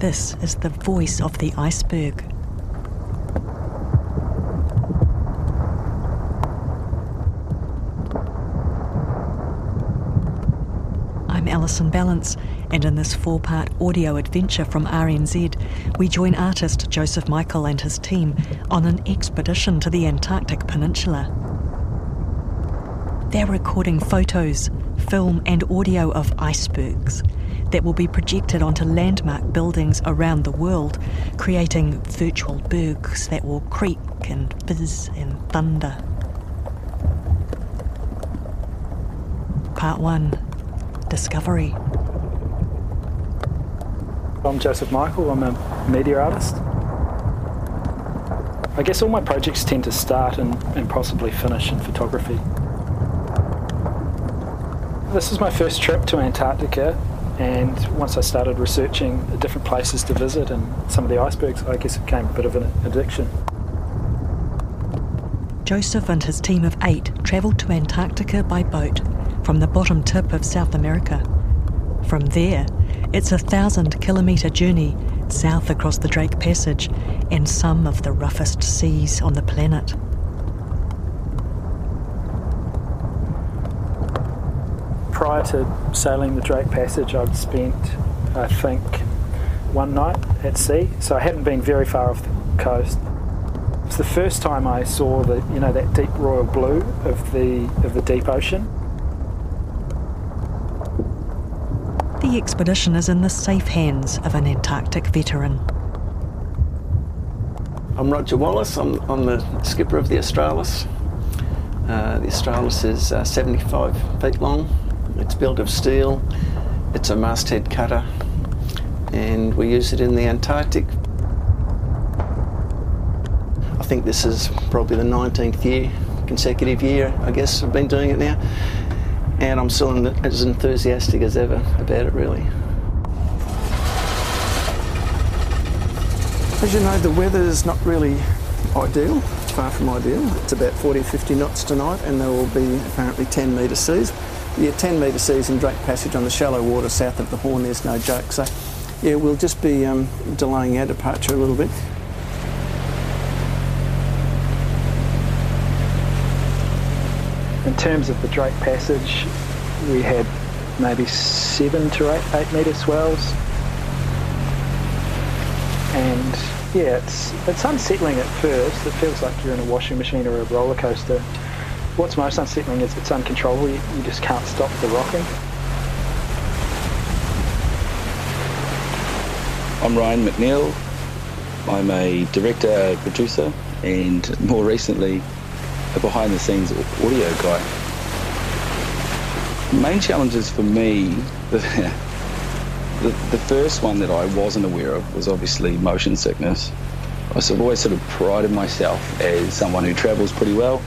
This is the voice of the iceberg. I'm Alison Ballance, and in this four part audio adventure from RNZ, we join artist Joseph Michael and his team on an expedition to the Antarctic Peninsula. They're recording photos, film, and audio of icebergs that will be projected onto landmark buildings around the world, creating virtual bergs that will creak and fizz and thunder. Part 1 Discovery. I'm Joseph Michael, I'm a media artist. I guess all my projects tend to start and, and possibly finish in photography. This is my first trip to Antarctica and once I started researching the different places to visit and some of the icebergs, I guess it became a bit of an addiction. Joseph and his team of eight travelled to Antarctica by boat from the bottom tip of South America. From there, it's a thousand kilometre journey south across the Drake Passage and some of the roughest seas on the planet. Prior to sailing the Drake Passage, I'd spent, I think, one night at sea. So I hadn't been very far off the coast. It's the first time I saw the, you know, that deep royal blue of the of the deep ocean. The expedition is in the safe hands of an Antarctic veteran. I'm Roger Wallace. I'm, I'm the skipper of the Australis. Uh, the Australis is uh, 75 feet long, it's built of steel, it's a masthead cutter, and we use it in the Antarctic. I think this is probably the 19th year, consecutive year, I guess, I've been doing it now. And I'm still as enthusiastic as ever about it, really. As you know, the weather is not really ideal. It's far from ideal. It's about 40 50 knots tonight, and there will be apparently 10 metre seas yeah, 10 metre seas in Drake Passage on the shallow water south of the Horn, there's no joke. So, yeah, we'll just be um, delaying our departure a little bit. In terms of the Drake Passage, we had maybe seven to eight, eight metre swells. And yeah, it's, it's unsettling at first. It feels like you're in a washing machine or a roller coaster what's most unsettling is it's uncontrollable. You, you just can't stop the rocking. I'm Ryan McNeil. I'm a director, producer, and more recently, a behind the scenes audio guy. Main challenges for me, the, the, the first one that I wasn't aware of was obviously motion sickness. I've always sort of prided myself as someone who travels pretty well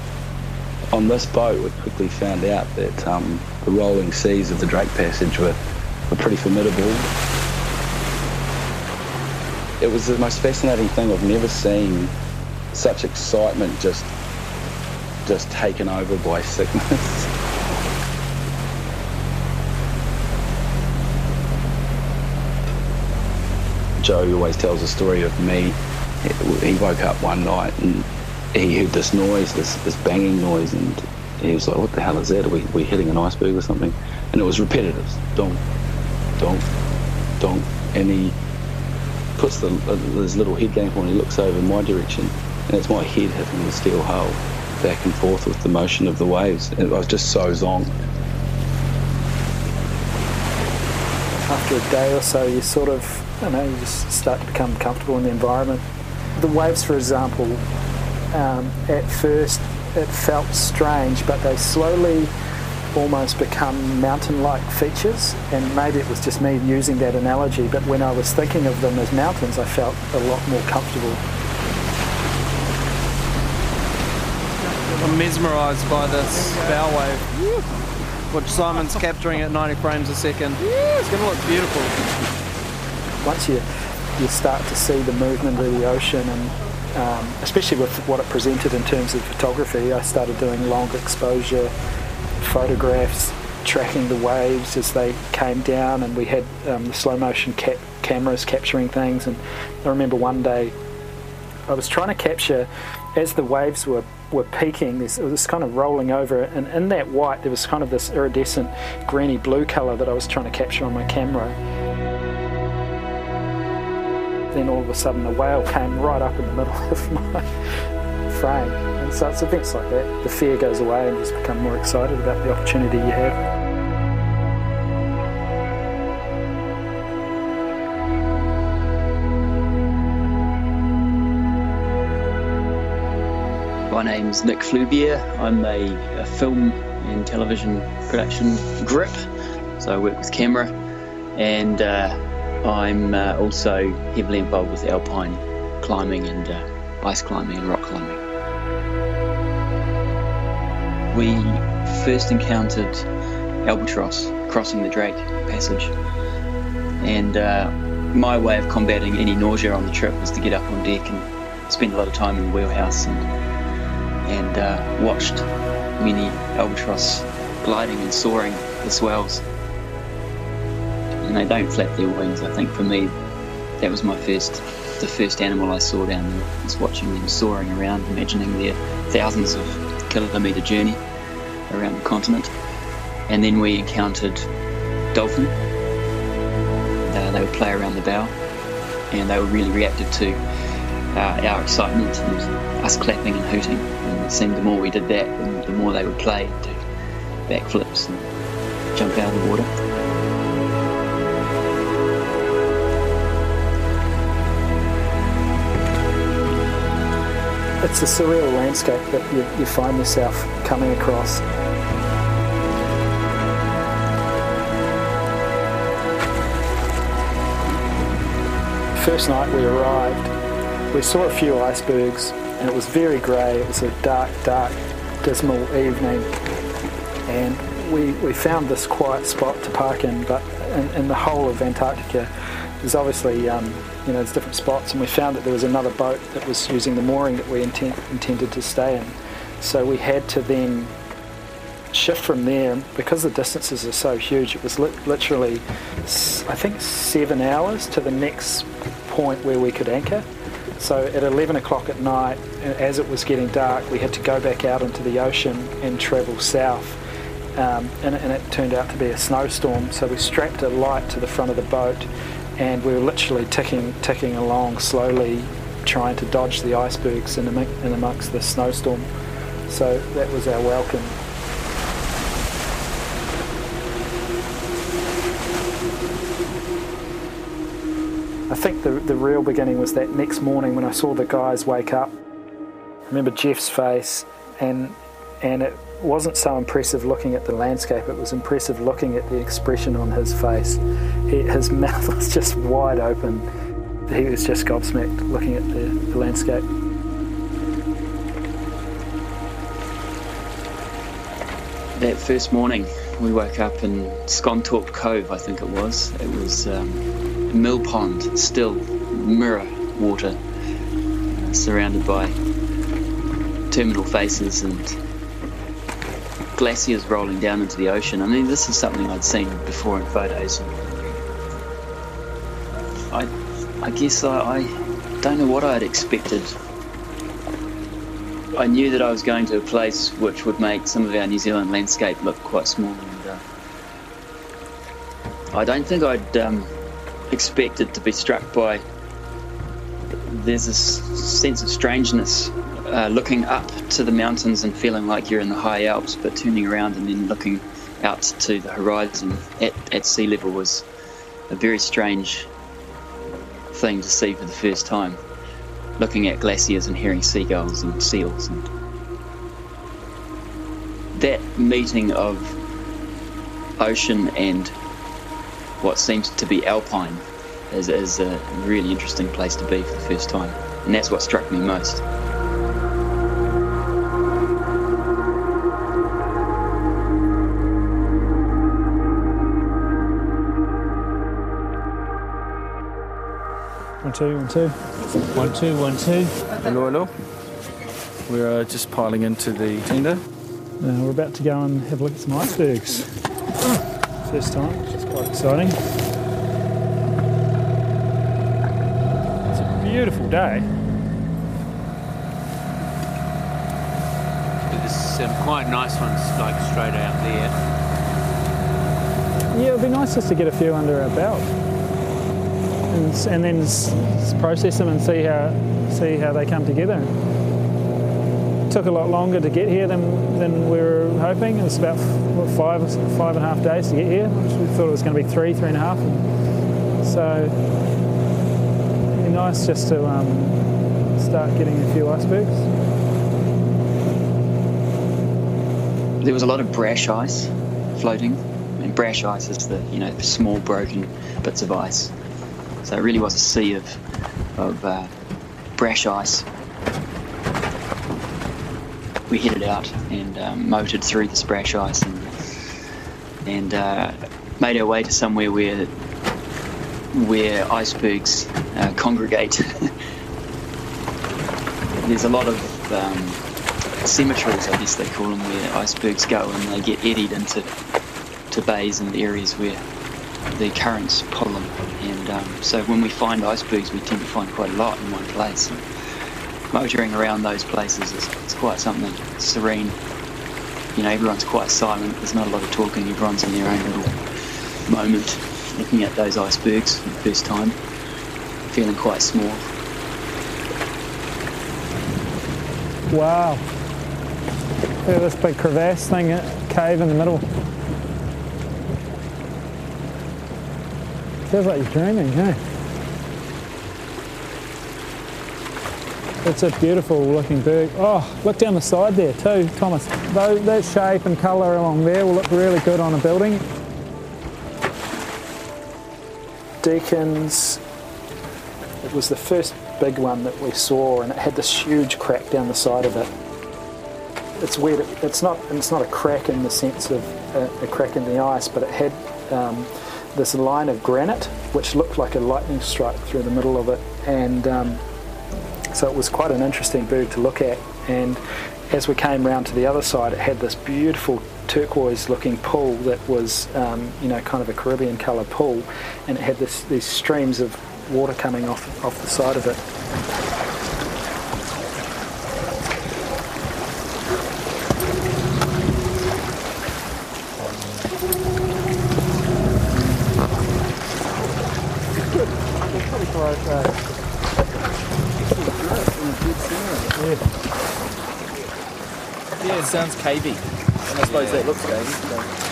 on this boat, we quickly found out that um, the rolling seas of the Drake Passage were, were pretty formidable. It was the most fascinating thing. I've never seen such excitement just just taken over by sickness. Joe always tells a story of me. He woke up one night and he heard this noise, this, this banging noise, and he was like, what the hell is that? Are we, we hitting an iceberg or something? And it was repetitive. Donk, donk, donk. And he puts the, uh, his little head lamp on, he looks over in my direction, and it's my head hitting the steel hull back and forth with the motion of the waves. And I was just so zonked. After a day or so, you sort of, I don't know, you just start to become comfortable in the environment the waves, for example, um, at first it felt strange, but they slowly almost become mountain-like features and maybe it was just me using that analogy but when I was thinking of them as mountains I felt a lot more comfortable. I'm mesmerised by this bow wave which Simon's capturing at 90 frames a second. It's going to look beautiful. Once you, you start to see the movement of the ocean and um, especially with what it presented in terms of photography, I started doing long exposure photographs tracking the waves as they came down, and we had um, the slow motion cameras capturing things. And I remember one day I was trying to capture as the waves were were peaking. This was kind of rolling over, and in that white there was kind of this iridescent greeny blue color that I was trying to capture on my camera. Then all of a sudden, a whale came right up in the middle of my frame And so it's events like that. The fear goes away and you just become more excited about the opportunity you have. My name's Nick Fluvier. I'm a, a, film and television production grip, so I work with camera, and uh, I'm uh, also heavily involved with alpine climbing and uh, ice climbing and rock climbing we first encountered albatross crossing the Drake Passage, and uh, my way of combating any nausea on the trip was to get up on deck and spend a lot of time in the wheelhouse and and uh, watched many albatross gliding and soaring the swells. And they don't flap their wings. I think for me, that was my first, the first animal I saw down there. Was watching them soaring around, imagining their thousands of kilometre journey around the continent. And then we encountered dolphin. Uh, they would play around the bow, and they were really reactive to uh, our excitement and us clapping and hooting. And it seemed the more we did that, the more they would play, do backflips and jump out of the water. It's a surreal landscape that you, you find yourself coming across. First night we arrived, we saw a few icebergs and it was very grey. It was a dark, dark, dismal evening and we, we found this quiet spot to park in, but in, in the whole of Antarctica there's obviously um, you know there's different spots, and we found that there was another boat that was using the mooring that we intent, intended to stay in. So we had to then shift from there because the distances are so huge. It was li- literally, I think, seven hours to the next point where we could anchor. So at 11 o'clock at night, as it was getting dark, we had to go back out into the ocean and travel south. Um, and, and, it turned out to be a snowstorm. So we strapped a light to the front of the boat and we were literally ticking, ticking along slowly, trying to dodge the icebergs in, in amongst the snowstorm. So that was our welcome. I think the, the real beginning was that next morning when I saw the guys wake up. I remember Jeff's face, and and it wasn't so impressive looking at the landscape, it was impressive looking at the expression on his face. He, his mouth was just wide open. He was just gobsmacked looking at the, the landscape. That first morning, we woke up in Skontorp Cove, I think it was. It was um, mill pond, still mirror water, uh, surrounded by terminal faces and glaciers rolling down into the ocean. I mean, this is something I'd seen before in photos. I, I guess I, I don't know what I'd expected. I knew that I was going to a place which would make some of our New Zealand landscape look quite small. And, uh, I don't think I'd um, expected to be struck by. There's this sense of strangeness uh, looking up to the mountains and feeling like you're in the high Alps, but turning around and then looking out to the horizon at, at sea level was a very strange thing to see for the first time. looking at glaciers and hearing seagulls and seals. And that meeting of ocean and what seems to be alpine is, is a really interesting place to be for the first time. And that's what struck me most. One, two, one, two. One, two, one, two. Hello, hello. We're uh, just piling into the tender. Uh, we're about to go and have a look at some icebergs. First time, which is quite exciting. It's a beautiful day. There's some quite nice ones like straight out there. Yeah, it'd be nice just to get a few under our belt, and, and then process them and see how see how they come together. Took a lot longer to get here than, than we were hoping. It was about what, five five and a half days to get here. We thought it was going to be three, three and a half. So it'd be nice just to um, start getting a few icebergs. There was a lot of brash ice floating, and brash ice is the you know the small broken bits of ice. So it really was a sea of of uh, brash ice. We headed out and um, motored through this brash ice and and uh, made our way to somewhere where where icebergs uh, congregate. There's a lot of um, cemeteries, I guess they call them, where icebergs go and they get eddied into to bays and areas where the currents pull them. And um, so when we find icebergs, we tend to find quite a lot in one place. And motoring around those places is, is quite something serene. You know, everyone's quite silent. There's not a lot of talking. Everyone's in their own little moment, looking at those icebergs for the first time, feeling quite small. Wow. Look at this big crevasse thing, uh, cave in the middle. Feels like you're dreaming, hey? It's a beautiful looking berg. Oh, look down the side there too, Thomas. Tho- That shape and colour along there will look really good on a building. Deacons, it was the first big one that we saw, and it had this huge crack down the side of it. It's weird. It's not. It's not a crack in the sense of a, a crack in the ice, but it had um, this line of granite, which looked like a lightning strike through the middle of it, and um, so it was quite an interesting berg to look at. And as we came round to the other side, it had this beautiful turquoise-looking pool that was, um, you know, kind of a Caribbean colour pool, and it had this, these streams of water coming off off the side of it. Yeah, it sounds cavey. And I suppose that looks cavey.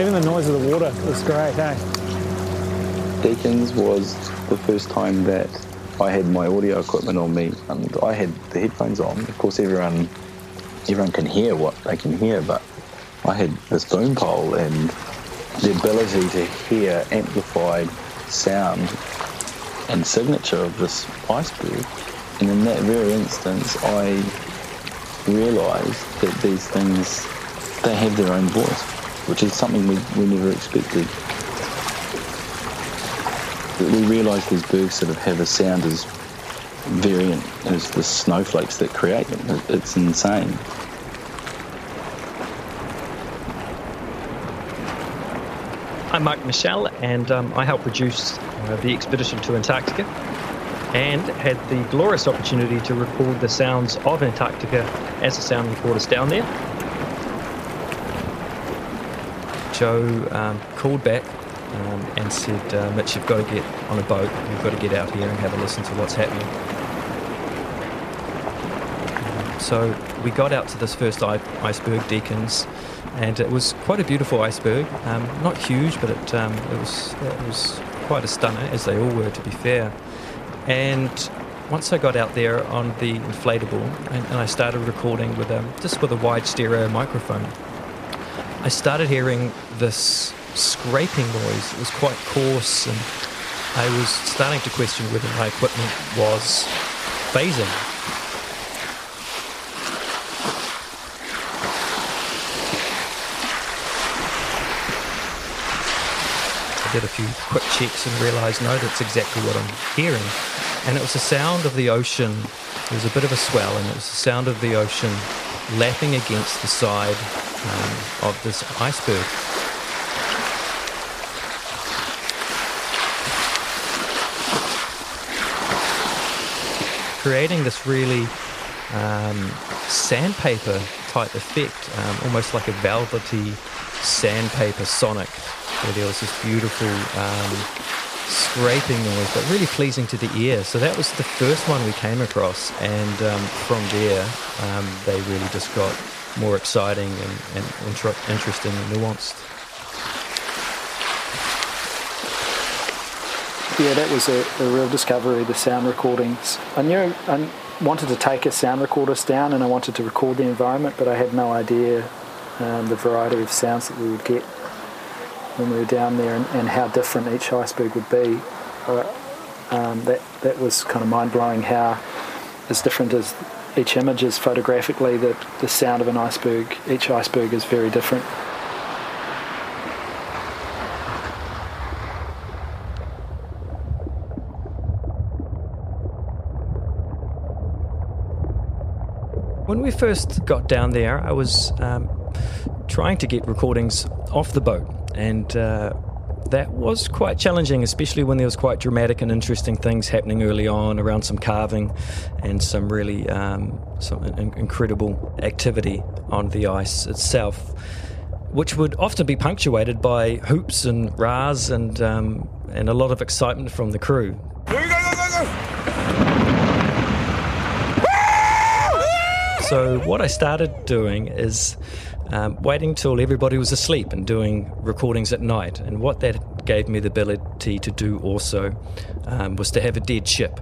Even the noise of the water was great, hey? Deacons was the first time that I had my audio equipment on me and I had the headphones on. Of course, everyone everyone can hear what they can hear, but I had this boom pole and the ability to hear amplified sound and signature of this iceberg. And in that very instance, I realised that these things they have their own voice, which is something we, we never expected we realise these bergs sort of have a sound as variant as the snowflakes that create them. It's insane. I'm Mark Mitchell, and um, I helped produce uh, the expedition to Antarctica and had the glorious opportunity to record the sounds of Antarctica as a sound recordist down there. Joe um, called back um, and said, uh, Mitch, you've got to get on a boat, you've got to get out here and have a listen to what's happening. Um, so we got out to this first iceberg, Deacons, and it was quite a beautiful iceberg. Um, not huge, but it, um, it was it was quite a stunner, as they all were, to be fair. And once I got out there on the inflatable and, and I started recording with a, just with a wide stereo microphone, I started hearing this scraping noise. It was quite coarse, and I was starting to question whether my equipment was phasing. I did a few quick checks and realised no, that's exactly what I'm hearing. And it was the sound of the ocean. There was a bit of a swell, and it was the sound of the ocean lapping against the side um, of this iceberg. Creating this really um, sandpaper type effect, um, almost like a velvety sandpaper sonic, where there was this beautiful um, scraping noise, but really pleasing to the ear. So that was the first one we came across, and um, from there, um, they really just got more exciting and, and inter- interesting and nuanced. Yeah, that was a, a, real discovery, the sound recordings. I knew I wanted to take a sound recordist down and I wanted to record the environment, but I had no idea um, the variety of sounds that we would get when we were down there and, and how different each iceberg would be. Uh, um, that, that was kind of mind blowing how, as different as each image is photographically, that the sound of an iceberg, each iceberg is very different. When we first got down there, I was um, trying to get recordings off the boat, and uh, that was quite challenging, especially when there was quite dramatic and interesting things happening early on around some calving and some really um, some incredible activity on the ice itself, which would often be punctuated by hoops and rahs and um, and a lot of excitement from the crew. So what I started doing is um, waiting till everybody was asleep and doing recordings at night. And what that gave me the ability to do also um, was to have a dead ship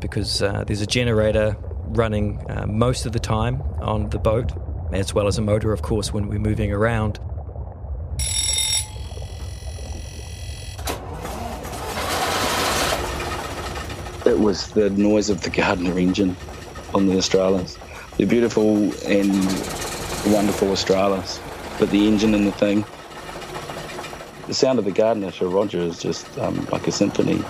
because uh, there's a generator running uh, most of the time on the boat, as well as a motor, of course, when we're moving around. It was the noise of the Gardner engine on the Australis. They're beautiful and wonderful Australis, but the engine and the thing, the sound of the Gardner to Roger is just um, like a symphony.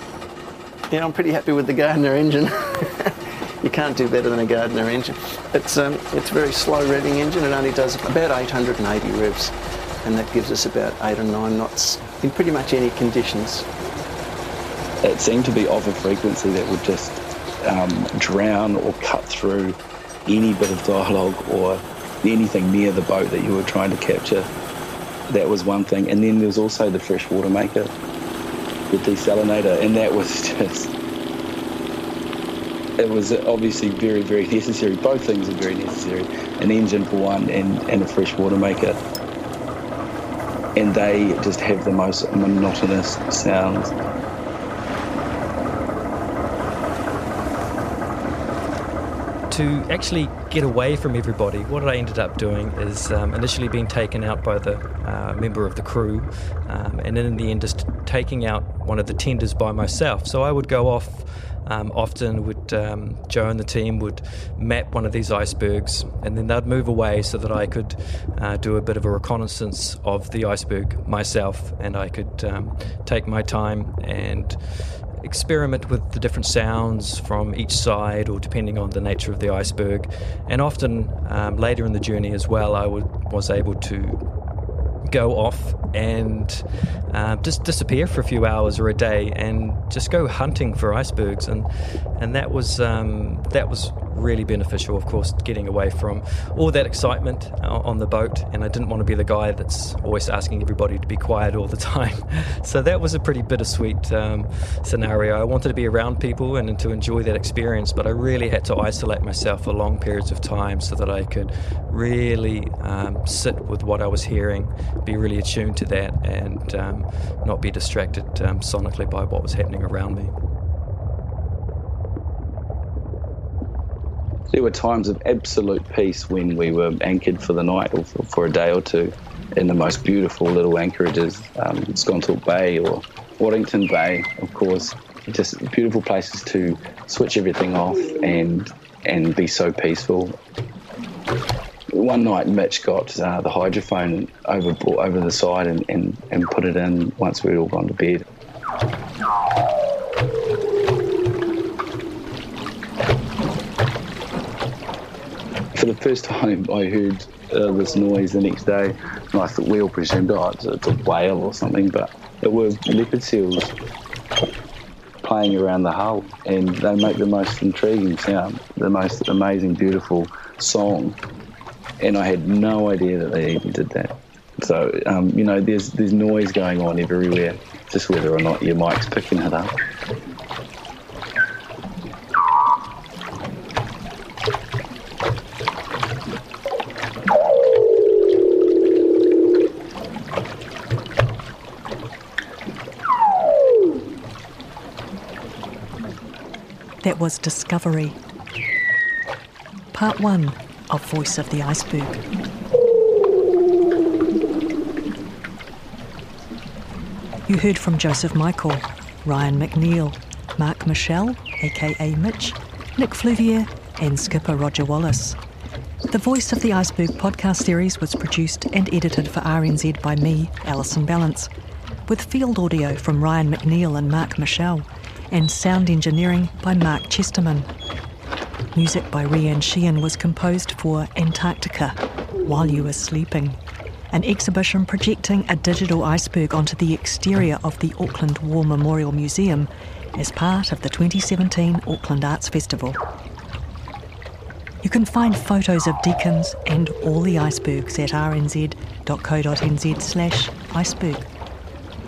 Yeah, I'm pretty happy with the Gardner engine. you can't do better than a Gardner engine. It's um, it's a very slow revving engine. It only does about 880 revs, and that gives us about eight or nine knots in pretty much any conditions. It seemed to be of a frequency that would just um, drown or cut through any bit of dialogue or anything near the boat that you were trying to capture. That was one thing. And then there was also the freshwater maker, the desalinator, and that was just. It was obviously very, very necessary. Both things are very necessary. An engine for one, and, and a freshwater maker. And they just have the most monotonous sounds. To actually get away from everybody, what I ended up doing is um, initially being taken out by the uh, member of the crew, um, and then in the end, just taking out one of the tenders by myself. So I would go off. Um, often would um, Joe and the team would map one of these icebergs and then they'd move away so that I could uh, do a bit of a reconnaissance of the iceberg myself and I could um, take my time and experiment with the different sounds from each side or depending on the nature of the iceberg. And often um, later in the journey as well, I was able to go off and uh, just disappear for a few hours or a day and just go hunting for icebergs. And and that was um, that was really beneficial of course getting away from all that excitement on the boat. And I didn't want to be the guy that's always asking everybody to be quiet all the time. So that was a pretty bittersweet um, scenario. I wanted to be around people and to enjoy that experience but I really had to isolate myself for long periods of time so that I could really um, sit with what I was hearing be really attuned to that and um, not be distracted um, sonically by what was happening around me. there were times of absolute peace when we were anchored for the night or for, for a day or two in the most beautiful little anchorages, um, Skontorp Bay or Waddington Bay, of course. Just beautiful places to switch everything off and and be so peaceful. One night, Mitch got uh, the hydrophone over over the side and, and, and put it in once we'd all gone to bed. For the first time, I heard uh, this noise the next day, and I thought we all presumed, oh, it's, it's a whale or something, but it were leopard seals playing around the hull, and they make the most intriguing sound, the most amazing, beautiful song. And I had no idea that they even did that. So um, you know, there's there's noise going on everywhere, just whether or not your mic's picking it up. That was Discovery. Part 1 of Voice of the Iceberg. You heard from Joseph Michael, Ryan McNeil, Mark Mitchell, aka Mitch, Nick Fluvier, and skipper Roger Wallace. The Voice of the Iceberg podcast series was produced and edited for RNZ by me, Alison Ballance, with field audio from Ryan McNeil and Mark Mitchell and sound engineering by Mark Chesterman. Music by Rhian Sheehan was composed for Antarctica while you were sleeping, an exhibition projecting a digital iceberg onto the exterior of the Auckland War Memorial Museum as part of the 2017 Auckland Arts Festival. You can find photos of Deacons and all the icebergs at rnz.co.nz slash iceberg.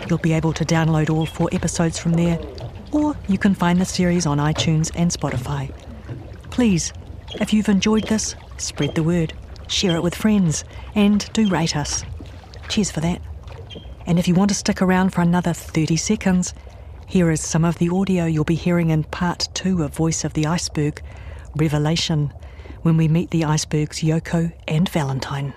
You'll be able to download all four episodes from there or you can find the series on iTunes and Spotify. Please, if you've enjoyed this, spread the word, share it with friends, and do rate us. Cheers for that. And if you want to stick around for another 30 seconds, here is some of the audio you'll be hearing in part two of Voice of the Iceberg Revelation, when we meet the icebergs Yoko and Valentine.